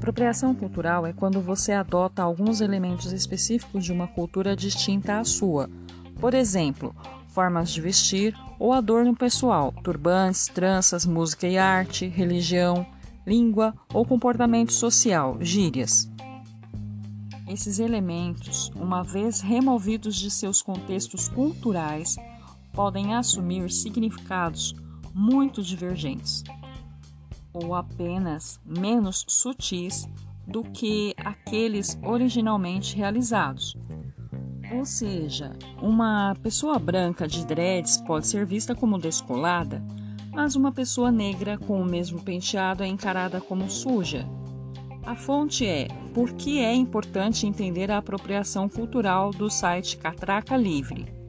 Apropriação cultural é quando você adota alguns elementos específicos de uma cultura distinta à sua. Por exemplo, formas de vestir ou adorno pessoal, turbantes, tranças, música e arte, religião, língua ou comportamento social, gírias. Esses elementos, uma vez removidos de seus contextos culturais, podem assumir significados muito divergentes ou apenas menos sutis do que aqueles originalmente realizados. Ou seja, uma pessoa branca de dreads pode ser vista como descolada, mas uma pessoa negra com o mesmo penteado é encarada como suja. A fonte é Por que é importante entender a apropriação cultural do site Catraca Livre.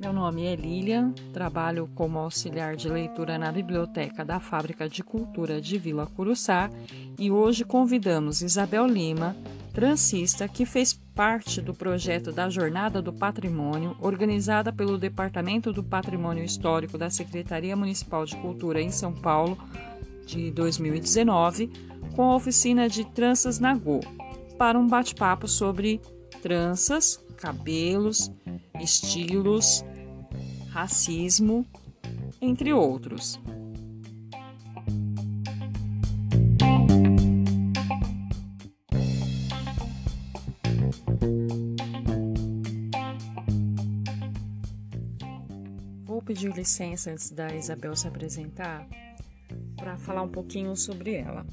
Meu nome é Lilian, trabalho como auxiliar de leitura na Biblioteca da Fábrica de Cultura de Vila Curuçá e hoje convidamos Isabel Lima, transista, que fez parte do projeto da Jornada do Patrimônio, organizada pelo Departamento do Patrimônio Histórico da Secretaria Municipal de Cultura em São Paulo, de 2019, com a oficina de Tranças na Go, para um bate-papo sobre tranças, cabelos, estilos, racismo, entre outros. Vou pedir licença antes da Isabel se apresentar para falar um pouquinho sobre ela.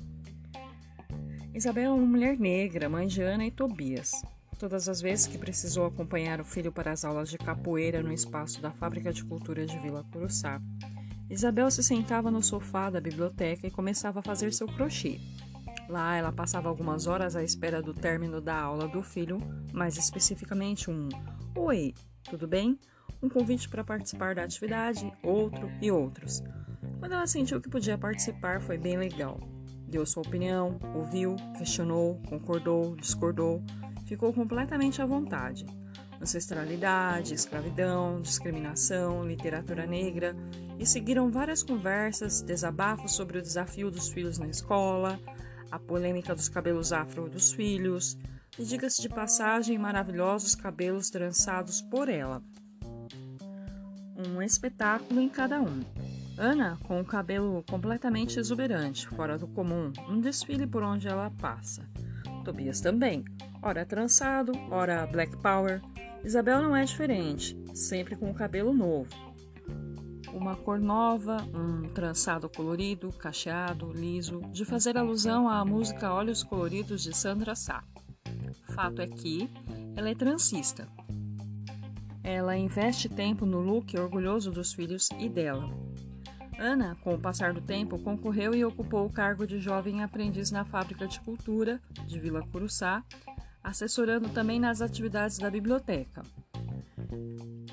Isabel é uma mulher negra, mãe de Ana e Tobias. Todas as vezes que precisou acompanhar o filho para as aulas de capoeira no espaço da Fábrica de Cultura de Vila Curuçá, Isabel se sentava no sofá da biblioteca e começava a fazer seu crochê. Lá ela passava algumas horas à espera do término da aula do filho, mais especificamente um Oi, tudo bem? Um convite para participar da atividade, outro e outros. Quando ela sentiu que podia participar, foi bem legal. Deu sua opinião, ouviu, questionou, concordou, discordou, ficou completamente à vontade. Ancestralidade, escravidão, discriminação, literatura negra e seguiram várias conversas, desabafos sobre o desafio dos filhos na escola, a polêmica dos cabelos afro dos filhos e, diga-se de passagem, maravilhosos cabelos trançados por ela. Um espetáculo em cada um. Ana, com o cabelo completamente exuberante, fora do comum, um desfile por onde ela passa. Tobias também, ora trançado, ora black power. Isabel não é diferente, sempre com o cabelo novo. Uma cor nova, um trançado colorido, cacheado, liso, de fazer alusão à música Olhos Coloridos de Sandra Sá. Fato é que ela é transista. Ela investe tempo no look orgulhoso dos filhos e dela. Ana, com o passar do tempo, concorreu e ocupou o cargo de jovem aprendiz na Fábrica de Cultura de Vila Curuçá, assessorando também nas atividades da biblioteca.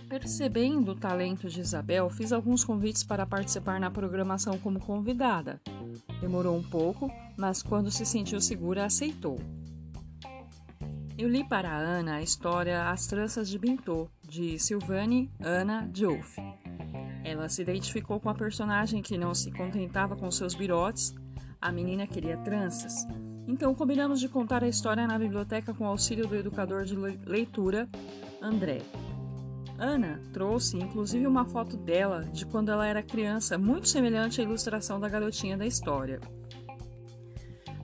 Percebendo o talento de Isabel, fiz alguns convites para participar na programação como convidada. Demorou um pouco, mas quando se sentiu segura, aceitou. Eu li para a Ana a história As Tranças de Bintô, de Silvane Ana Diouf. Ela se identificou com a personagem que não se contentava com seus birotes, a menina queria tranças. Então combinamos de contar a história na biblioteca com o auxílio do educador de leitura, André. Ana trouxe inclusive uma foto dela de quando ela era criança, muito semelhante à ilustração da garotinha da história.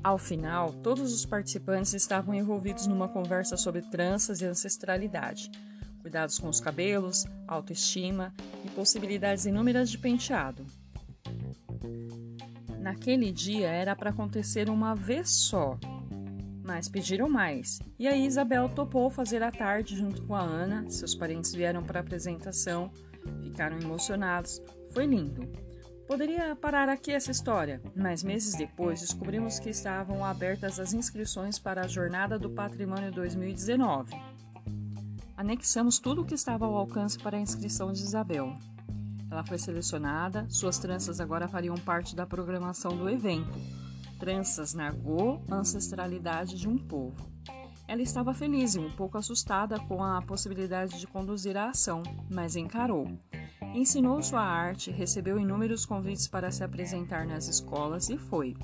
Ao final, todos os participantes estavam envolvidos numa conversa sobre tranças e ancestralidade cuidados com os cabelos, autoestima e possibilidades inúmeras de penteado. Naquele dia era para acontecer uma vez só, mas pediram mais. E aí Isabel topou fazer a tarde junto com a Ana. Seus parentes vieram para a apresentação, ficaram emocionados. Foi lindo. Poderia parar aqui essa história, mas meses depois descobrimos que estavam abertas as inscrições para a Jornada do Patrimônio 2019 anexamos tudo o que estava ao alcance para a inscrição de Isabel. Ela foi selecionada, suas tranças agora fariam parte da programação do evento. Tranças Nagô, ancestralidade de um povo. Ela estava feliz e um pouco assustada com a possibilidade de conduzir a ação, mas encarou. Ensinou sua arte, recebeu inúmeros convites para se apresentar nas escolas e foi.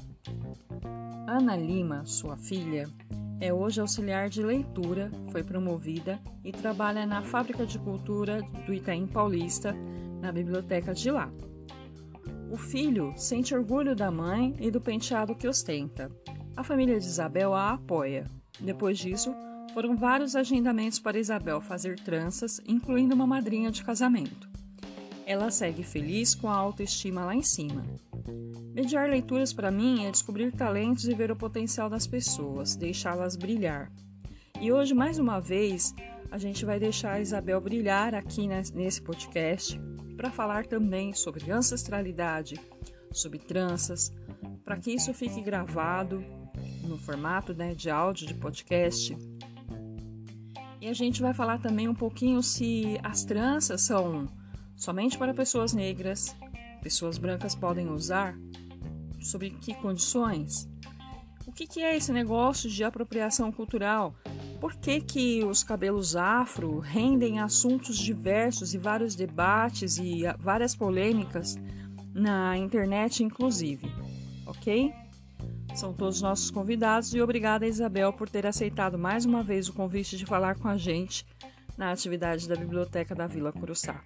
Ana Lima, sua filha, é hoje auxiliar de leitura, foi promovida e trabalha na Fábrica de Cultura do Itaim Paulista, na biblioteca de lá. O filho sente orgulho da mãe e do penteado que ostenta. A família de Isabel a apoia. Depois disso, foram vários agendamentos para Isabel fazer tranças, incluindo uma madrinha de casamento. Ela segue feliz com a autoestima lá em cima. Mediar leituras para mim é descobrir talentos e ver o potencial das pessoas, deixá-las brilhar. E hoje, mais uma vez, a gente vai deixar a Isabel brilhar aqui nesse podcast para falar também sobre ancestralidade, sobre tranças, para que isso fique gravado no formato né, de áudio de podcast. E a gente vai falar também um pouquinho se as tranças são somente para pessoas negras, pessoas brancas podem usar, sobre que condições? O que, que é esse negócio de apropriação cultural? Por que, que os cabelos afro rendem assuntos diversos e vários debates e várias polêmicas na internet, inclusive? Ok? São todos nossos convidados e obrigada, Isabel, por ter aceitado mais uma vez o convite de falar com a gente na atividade da Biblioteca da Vila Curuçá.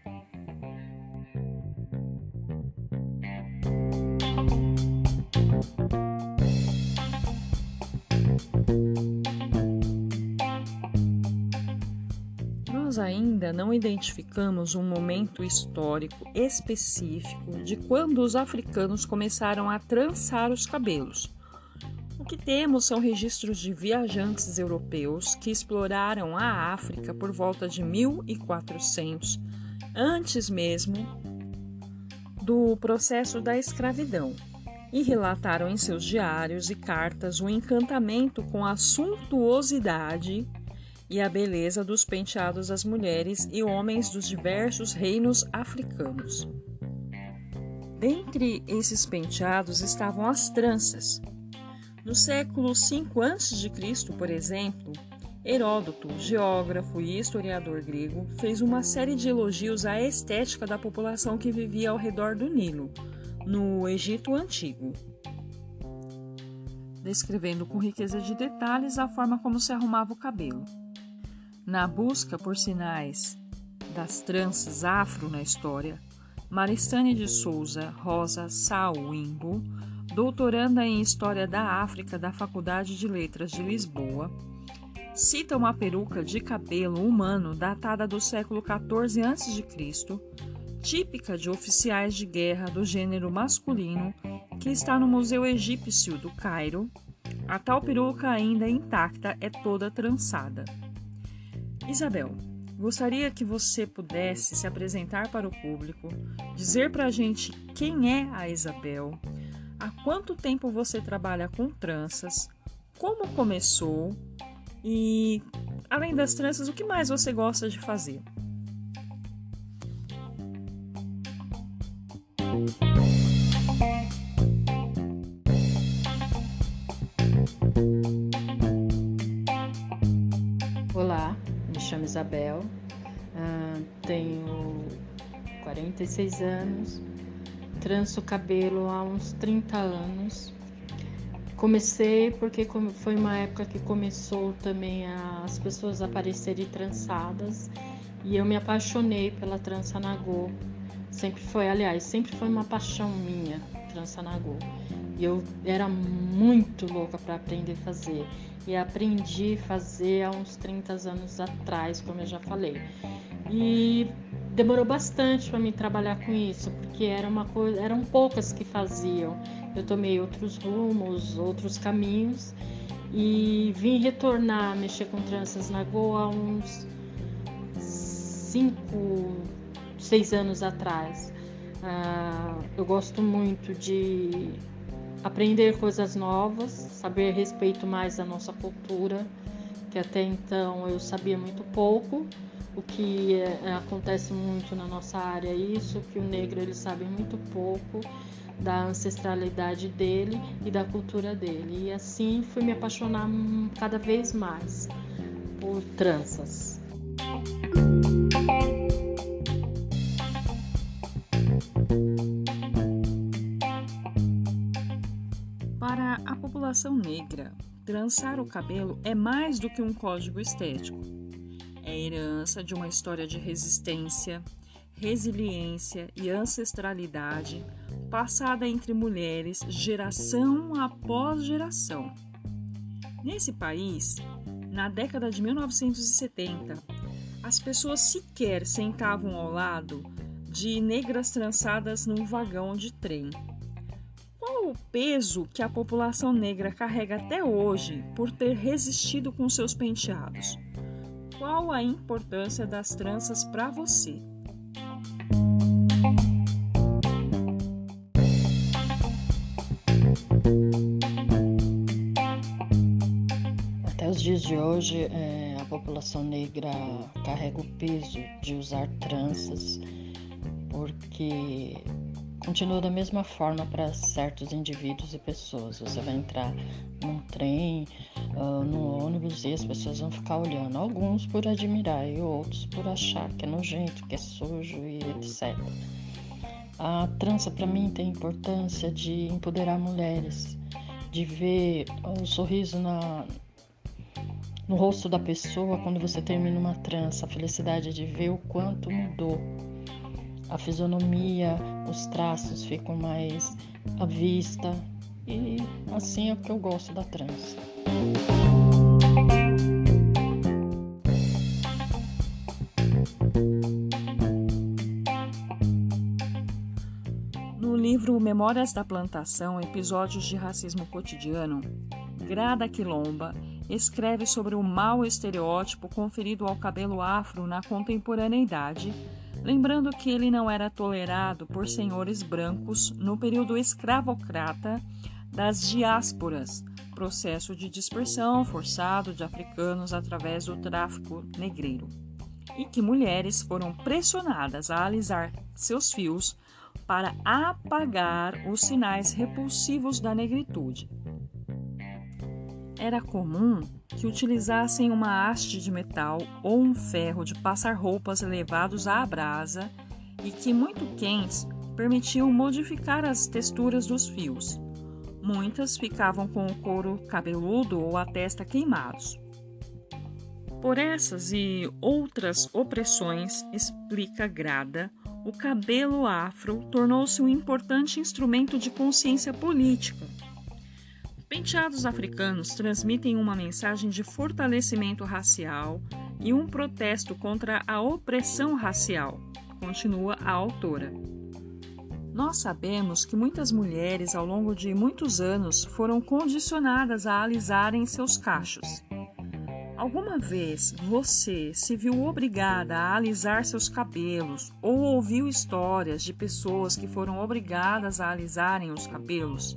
Ainda não identificamos um momento histórico específico de quando os africanos começaram a trançar os cabelos. O que temos são registros de viajantes europeus que exploraram a África por volta de 1400, antes mesmo do processo da escravidão e relataram em seus diários e cartas o encantamento com a suntuosidade e a beleza dos penteados das mulheres e homens dos diversos reinos africanos. Dentre esses penteados estavam as tranças. No século V a.C., por exemplo, Heródoto, geógrafo e historiador grego, fez uma série de elogios à estética da população que vivia ao redor do Nilo, no Egito Antigo, descrevendo com riqueza de detalhes a forma como se arrumava o cabelo. Na busca por sinais das tranças afro na história, Maristane de Souza Rosa Sauimbo, doutoranda em História da África da Faculdade de Letras de Lisboa, cita uma peruca de cabelo humano datada do século XIV a.C., típica de oficiais de guerra do gênero masculino, que está no Museu Egípcio do Cairo. A tal peruca ainda intacta é toda trançada. Isabel, gostaria que você pudesse se apresentar para o público, dizer para a gente quem é a Isabel, há quanto tempo você trabalha com tranças, como começou e, além das tranças, o que mais você gosta de fazer? Isabel, uh, tenho 46 anos, tranço cabelo há uns 30 anos. Comecei porque foi uma época que começou também as pessoas aparecerem trançadas e eu me apaixonei pela trança nagô Sempre foi, aliás, sempre foi uma paixão minha, trança nagô. E eu era muito louca para aprender a fazer. E aprendi a fazer há uns 30 anos atrás, como eu já falei. E demorou bastante para mim trabalhar com isso, porque era uma coisa, eram poucas que faziam. Eu tomei outros rumos, outros caminhos e vim retornar a mexer com tranças na Goa há uns cinco, seis anos atrás. Uh, eu gosto muito de aprender coisas novas, saber respeito mais da nossa cultura, que até então eu sabia muito pouco. O que é, acontece muito na nossa área é isso, que o negro ele sabe muito pouco da ancestralidade dele e da cultura dele. E assim fui me apaixonar cada vez mais por tranças. População negra, trançar o cabelo é mais do que um código estético. É herança de uma história de resistência, resiliência e ancestralidade passada entre mulheres geração após geração. Nesse país, na década de 1970, as pessoas sequer sentavam ao lado de negras trançadas num vagão de trem. O peso que a população negra carrega até hoje por ter resistido com seus penteados? Qual a importância das tranças para você? Até os dias de hoje, é, a população negra carrega o peso de usar tranças, porque continua da mesma forma para certos indivíduos e pessoas. Você vai entrar num trem, uh, no ônibus e as pessoas vão ficar olhando. Alguns por admirar e outros por achar que é nojento, que é sujo e etc. A trança para mim tem importância de empoderar mulheres, de ver o sorriso na, no rosto da pessoa quando você termina uma trança, a felicidade de ver o quanto mudou a fisionomia, os traços ficam mais à vista e assim é o que eu gosto da trança. No livro Memórias da Plantação, Episódios de Racismo Cotidiano, Grada Quilomba escreve sobre o mau estereótipo conferido ao cabelo afro na contemporaneidade lembrando que ele não era tolerado por senhores brancos no período escravocrata das diásporas, processo de dispersão forçado de africanos através do tráfico negreiro, e que mulheres foram pressionadas a alisar seus fios para apagar os sinais repulsivos da negritude. Era comum que utilizassem uma haste de metal ou um ferro de passar roupas levados à brasa e que, muito quentes, permitiam modificar as texturas dos fios. Muitas ficavam com o couro cabeludo ou a testa queimados. Por essas e outras opressões, explica Grada, o cabelo afro tornou-se um importante instrumento de consciência política Penteados africanos transmitem uma mensagem de fortalecimento racial e um protesto contra a opressão racial, continua a autora. Nós sabemos que muitas mulheres, ao longo de muitos anos, foram condicionadas a alisarem seus cachos. Alguma vez você se viu obrigada a alisar seus cabelos ou ouviu histórias de pessoas que foram obrigadas a alisarem os cabelos?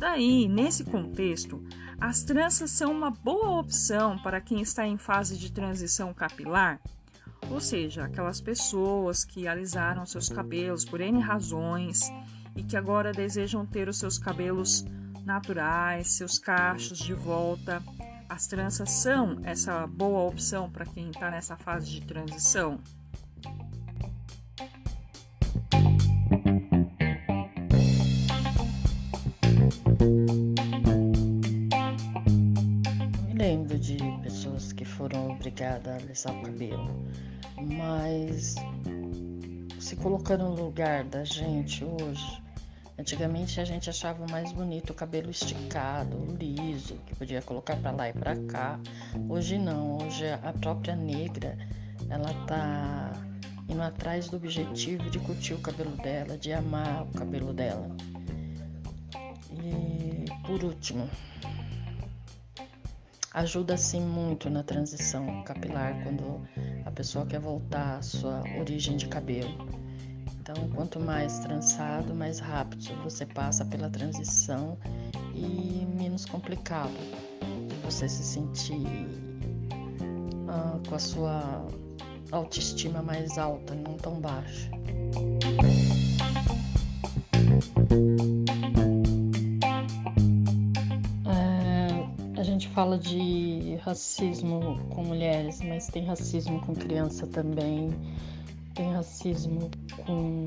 Daí, nesse contexto, as tranças são uma boa opção para quem está em fase de transição capilar, ou seja, aquelas pessoas que alisaram seus cabelos por N razões e que agora desejam ter os seus cabelos naturais, seus cachos de volta. As tranças são essa boa opção para quem está nessa fase de transição. Foram obrigadas a alisar o cabelo, mas se colocando no lugar da gente hoje, antigamente a gente achava mais bonito o cabelo esticado, liso, que podia colocar para lá e para cá. Hoje não, hoje a própria negra, ela tá indo atrás do objetivo de curtir o cabelo dela, de amar o cabelo dela. E por último, ajuda sim muito na transição capilar quando a pessoa quer voltar à sua origem de cabelo. Então, quanto mais trançado, mais rápido você passa pela transição e menos complicado de você se sentir ah, com a sua autoestima mais alta, não tão baixa. Fala de racismo com mulheres, mas tem racismo com criança também, tem racismo com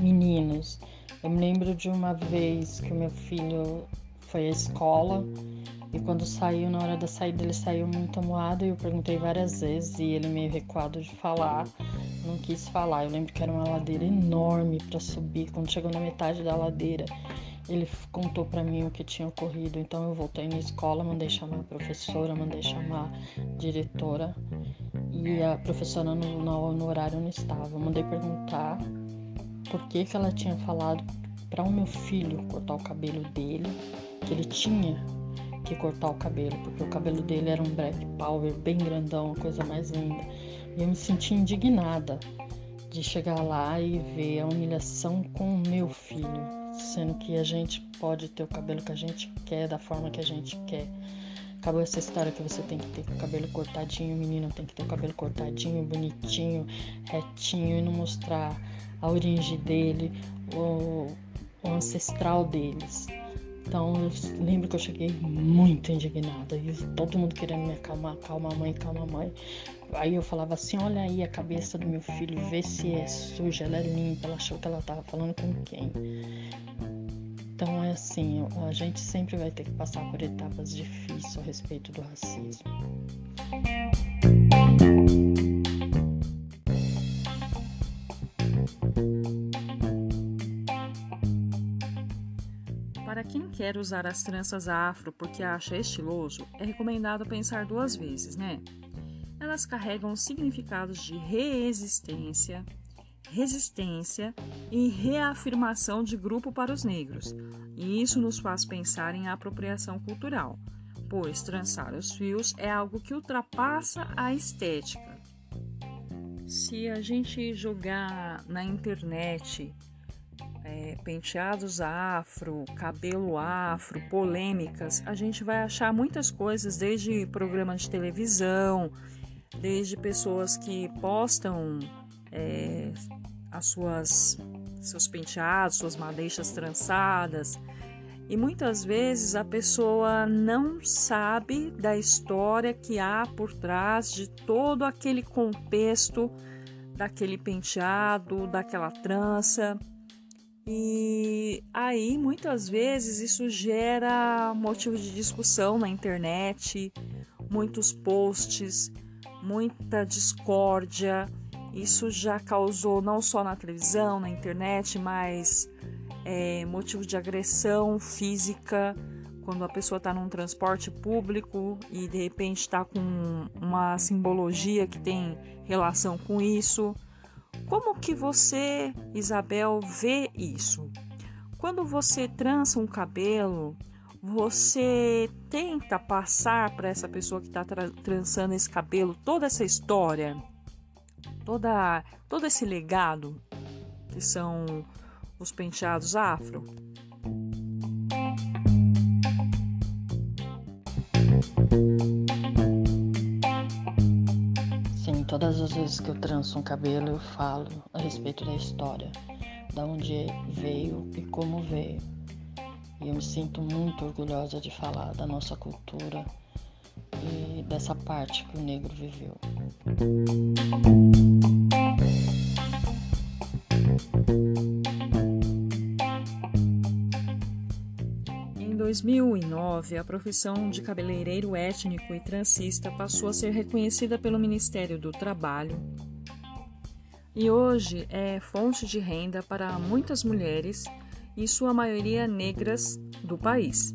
meninos. Eu me lembro de uma vez que o meu filho foi à escola e quando saiu, na hora da saída, ele saiu muito amuado e eu perguntei várias vezes e ele meio recuado de falar, não quis falar. Eu lembro que era uma ladeira enorme para subir. Quando chegou na metade da ladeira, ele contou para mim o que tinha ocorrido. Então eu voltei na escola, mandei chamar a professora, mandei chamar a diretora e a professora no, no, no horário não estava. Eu mandei perguntar por que, que ela tinha falado para o meu filho cortar o cabelo dele, que ele tinha que cortar o cabelo, porque o cabelo dele era um black power bem grandão, coisa mais linda. E eu me senti indignada de chegar lá e ver a humilhação com o meu filho, sendo que a gente pode ter o cabelo que a gente quer, da forma que a gente quer. Acabou essa história que você tem que ter o cabelo cortadinho, o menino tem que ter o cabelo cortadinho, bonitinho, retinho e não mostrar a origem dele, o, o ancestral deles. Então eu lembro que eu cheguei muito indignada e todo mundo querendo me acalmar, calma mãe, calma mãe. Aí eu falava assim, olha aí a cabeça do meu filho, vê se é suja, ela é limpa, ela achou que ela estava falando com quem. Então é assim, a gente sempre vai ter que passar por etapas difíceis a respeito do racismo. Quer usar as tranças afro porque acha estiloso, é recomendado pensar duas vezes, né? Elas carregam significados de resistência, resistência e reafirmação de grupo para os negros, e isso nos faz pensar em apropriação cultural, pois trançar os fios é algo que ultrapassa a estética. Se a gente jogar na internet é, penteados afro, cabelo afro, polêmicas, a gente vai achar muitas coisas, desde programas de televisão, desde pessoas que postam é, as suas seus penteados, suas madeixas trançadas. E muitas vezes a pessoa não sabe da história que há por trás de todo aquele contexto daquele penteado, daquela trança. E aí, muitas vezes, isso gera motivo de discussão na internet, muitos posts, muita discórdia. Isso já causou não só na televisão, na internet, mas é, motivo de agressão física quando a pessoa está num transporte público e de repente está com uma simbologia que tem relação com isso. Como que você, Isabel, vê isso? Quando você trança um cabelo, você tenta passar para essa pessoa que está tra trançando esse cabelo toda essa história, toda, todo esse legado que são os penteados afro? Todas as vezes que eu tranço um cabelo, eu falo a respeito da história, da onde veio e como veio. E eu me sinto muito orgulhosa de falar da nossa cultura e dessa parte que o negro viveu. 2009, a profissão de cabeleireiro étnico e transista passou a ser reconhecida pelo Ministério do Trabalho e hoje é fonte de renda para muitas mulheres e sua maioria negras do país.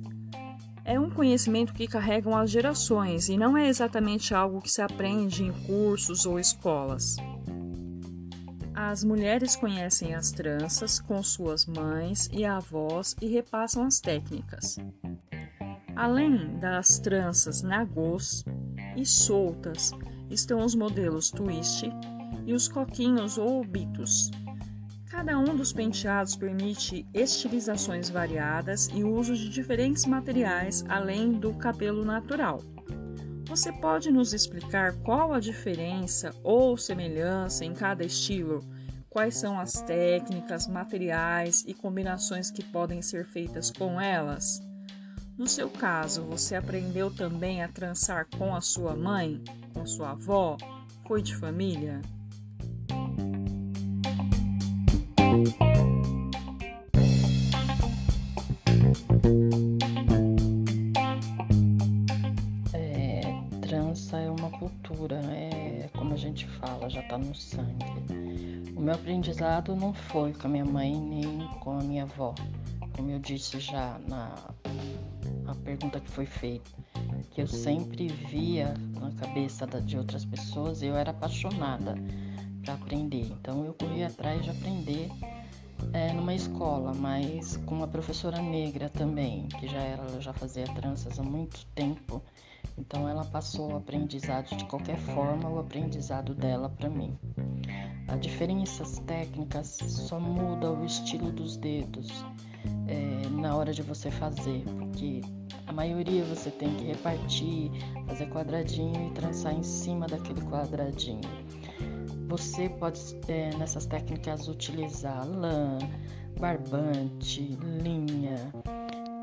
É um conhecimento que carregam as gerações e não é exatamente algo que se aprende em cursos ou escolas. As mulheres conhecem as tranças com suas mães e avós e repassam as técnicas. Além das tranças nagôs e soltas, estão os modelos twist e os coquinhos ou bitos. Cada um dos penteados permite estilizações variadas e uso de diferentes materiais além do cabelo natural. Você pode nos explicar qual a diferença ou semelhança em cada estilo? Quais são as técnicas, materiais e combinações que podem ser feitas com elas? No seu caso, você aprendeu também a trançar com a sua mãe, com sua avó? Foi de família? Aprendizado não foi com a minha mãe nem com a minha avó, como eu disse já na pergunta que foi feita, que eu sempre via na cabeça de outras pessoas e eu era apaixonada para aprender. Então eu corria atrás de aprender é, numa escola, mas com uma professora negra também, que já era, já fazia tranças há muito tempo. Então ela passou o aprendizado de qualquer forma, o aprendizado dela para mim. As diferenças técnicas só muda o estilo dos dedos é, na hora de você fazer, porque a maioria você tem que repartir, fazer quadradinho e trançar em cima daquele quadradinho. Você pode, é, nessas técnicas, utilizar lã, barbante, linha,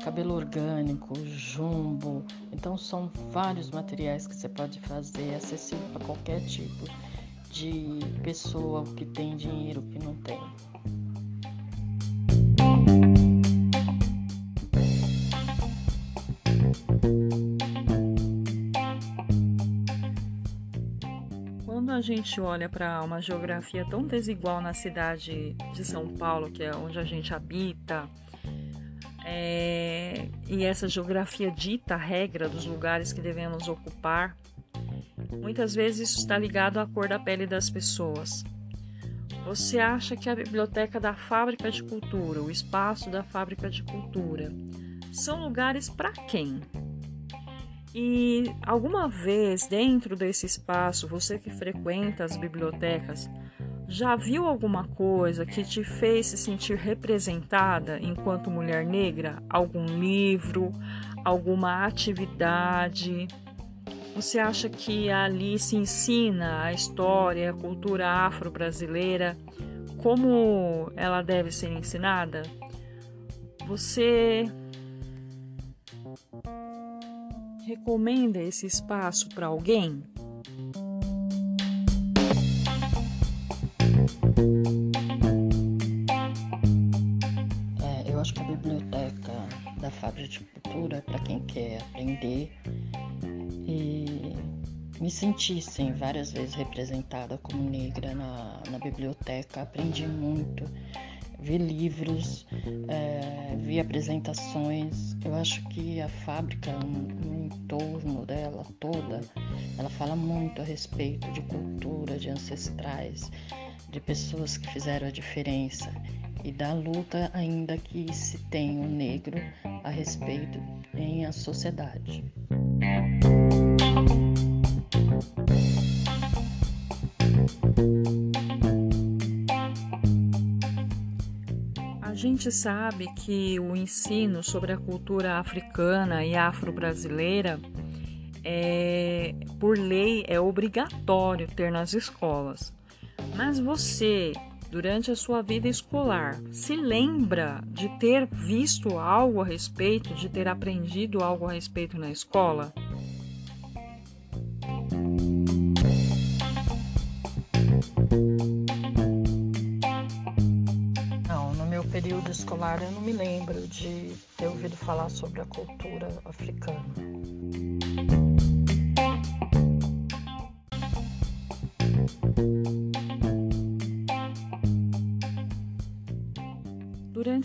cabelo orgânico, jumbo. Então, são vários materiais que você pode fazer, acessível para qualquer tipo de pessoa que tem dinheiro, que não tem. gente olha para uma geografia tão desigual na cidade de São Paulo, que é onde a gente habita, é, e essa geografia dita a regra dos lugares que devemos ocupar, muitas vezes isso está ligado à cor da pele das pessoas. Você acha que a biblioteca da Fábrica de Cultura, o espaço da Fábrica de Cultura, são lugares para quem? E alguma vez dentro desse espaço, você que frequenta as bibliotecas, já viu alguma coisa que te fez se sentir representada enquanto mulher negra? Algum livro, alguma atividade? Você acha que ali se ensina a história, a cultura afro-brasileira, como ela deve ser ensinada? Você Recomenda esse espaço para alguém? É, eu acho que a biblioteca da Fábrica de Cultura para quem quer aprender. E me senti sim várias vezes representada como negra na, na biblioteca, aprendi muito vi livros, é, vi apresentações. Eu acho que a fábrica, no, entorno dela toda, ela fala muito a respeito de cultura, de ancestrais, de pessoas que fizeram a diferença e da luta ainda que se tem o negro a respeito em a sociedade. gente sabe que o ensino sobre a cultura africana e afro-brasileira, é, por lei, é obrigatório ter nas escolas. Mas você, durante a sua vida escolar, se lembra de ter visto algo a respeito, de ter aprendido algo a respeito na escola? período escolar eu não me lembro de ter ouvido falar sobre a cultura africana.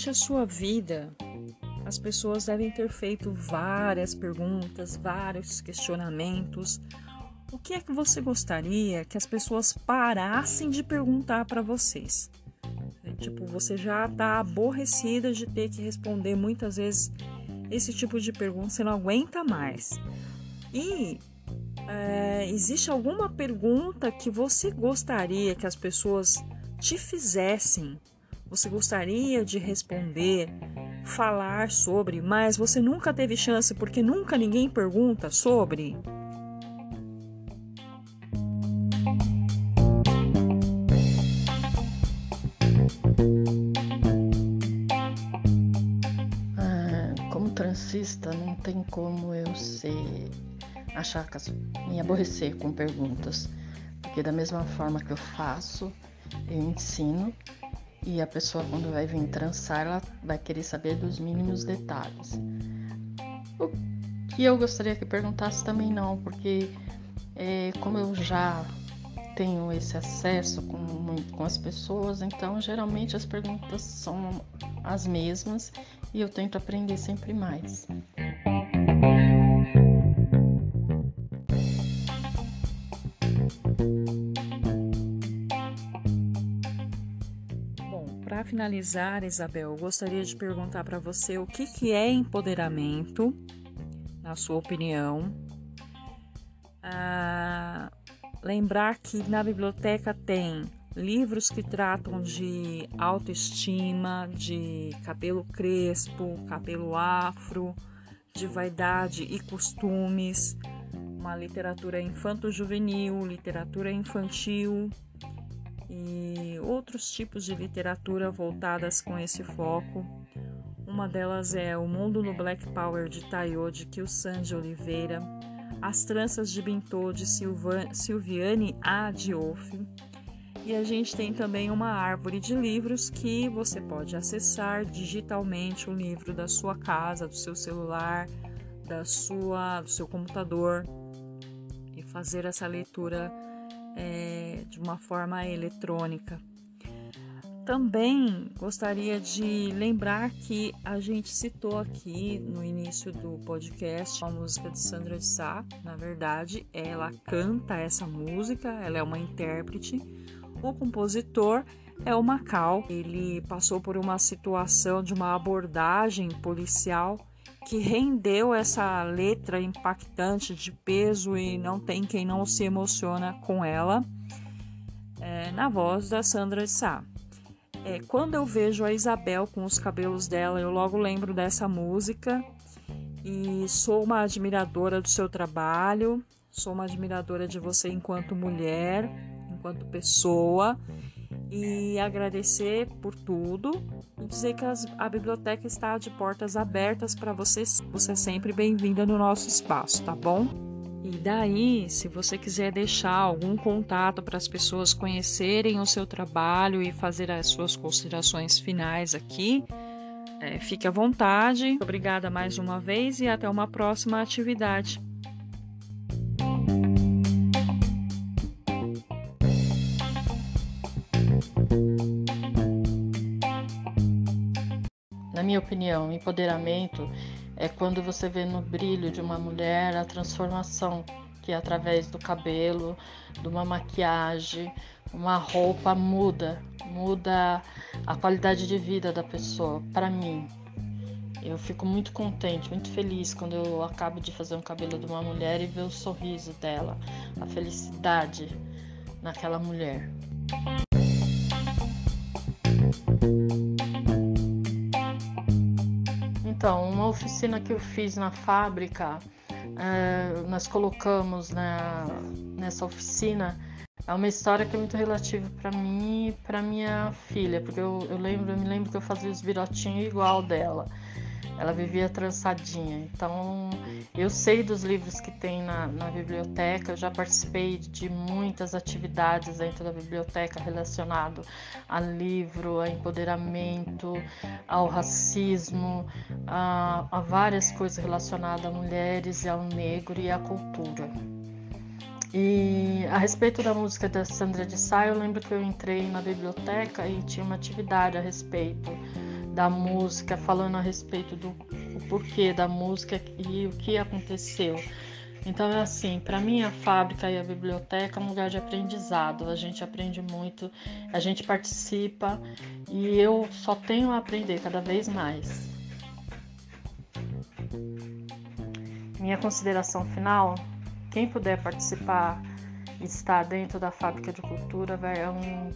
Durante a sua vida, as pessoas devem ter feito várias perguntas, vários questionamentos. O que é que você gostaria que as pessoas parassem de perguntar para vocês? Tipo, você já tá aborrecida de ter que responder muitas vezes esse tipo de pergunta, você não aguenta mais. E é, existe alguma pergunta que você gostaria que as pessoas te fizessem? Você gostaria de responder, falar sobre, mas você nunca teve chance porque nunca ninguém pergunta sobre? não tem como eu ser achar me aborrecer com perguntas, porque da mesma forma que eu faço, eu ensino e a pessoa quando vai vir trançar, ela vai querer saber dos mínimos detalhes. O que eu gostaria que perguntasse também não, porque é, como eu já tenho esse acesso com, com as pessoas, então geralmente as perguntas são as mesmas e eu tento aprender sempre mais. Finalizar, Isabel, eu gostaria de perguntar para você o que, que é empoderamento, na sua opinião. Ah, lembrar que na biblioteca tem livros que tratam de autoestima, de cabelo crespo, cabelo afro, de vaidade e costumes, uma literatura infanto-juvenil, literatura infantil e outros tipos de literatura voltadas com esse foco. Uma delas é O Mundo no Black Power de Tayo, de Kilsan de Oliveira, As Tranças de Bintô de Silviane A. Diouf, e a gente tem também uma árvore de livros que você pode acessar digitalmente o livro da sua casa, do seu celular, da sua, do seu computador e fazer essa leitura é, de uma forma eletrônica. Também gostaria de lembrar que a gente citou aqui no início do podcast a música de Sandra de Sá. Na verdade, ela canta essa música, ela é uma intérprete o compositor é o Macau. Ele passou por uma situação de uma abordagem policial que rendeu essa letra impactante de peso e não tem quem não se emociona com ela, é, na voz da Sandra de Sá. É, quando eu vejo a Isabel com os cabelos dela, eu logo lembro dessa música e sou uma admiradora do seu trabalho, sou uma admiradora de você enquanto mulher, enquanto pessoa e agradecer por tudo dizer que as, a biblioteca está de portas abertas para você. Você é sempre bem-vinda no nosso espaço, tá bom? E daí, se você quiser deixar algum contato para as pessoas conhecerem o seu trabalho e fazer as suas considerações finais aqui, é, fique à vontade. Obrigada mais uma vez e até uma próxima atividade. Minha opinião, empoderamento é quando você vê no brilho de uma mulher a transformação que através do cabelo, de uma maquiagem, uma roupa muda, muda a qualidade de vida da pessoa. Para mim, eu fico muito contente, muito feliz quando eu acabo de fazer um cabelo de uma mulher e ver o sorriso dela, a felicidade naquela mulher. Então, uma oficina que eu fiz na fábrica, é, nós colocamos na, nessa oficina é uma história que é muito relativa para mim e para minha filha, porque eu, eu lembro, eu me lembro que eu fazia os virotinhos igual dela. Ela vivia trançadinha. Então, eu sei dos livros que tem na, na biblioteca, eu já participei de muitas atividades dentro da biblioteca relacionado a livro, a empoderamento, ao racismo, a, a várias coisas relacionadas a mulheres e ao negro e à cultura. E a respeito da música da Sandra de Sá, eu lembro que eu entrei na biblioteca e tinha uma atividade a respeito da música, falando a respeito do porquê da música e o que aconteceu. Então é assim, para mim a fábrica e a biblioteca é um lugar de aprendizado. A gente aprende muito, a gente participa e eu só tenho a aprender cada vez mais. Minha consideração final, quem puder participar e estar dentro da fábrica de cultura é, um,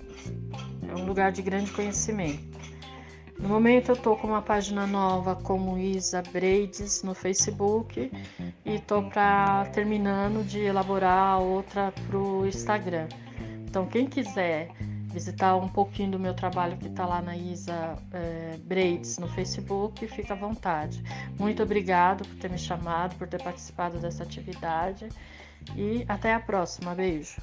é um lugar de grande conhecimento. No momento eu tô com uma página nova como Isa Breides no Facebook e tô para terminando de elaborar outra pro Instagram. Então quem quiser visitar um pouquinho do meu trabalho que está lá na Isa é, Breides no Facebook, fica à vontade. Muito obrigado por ter me chamado, por ter participado dessa atividade e até a próxima. Beijo.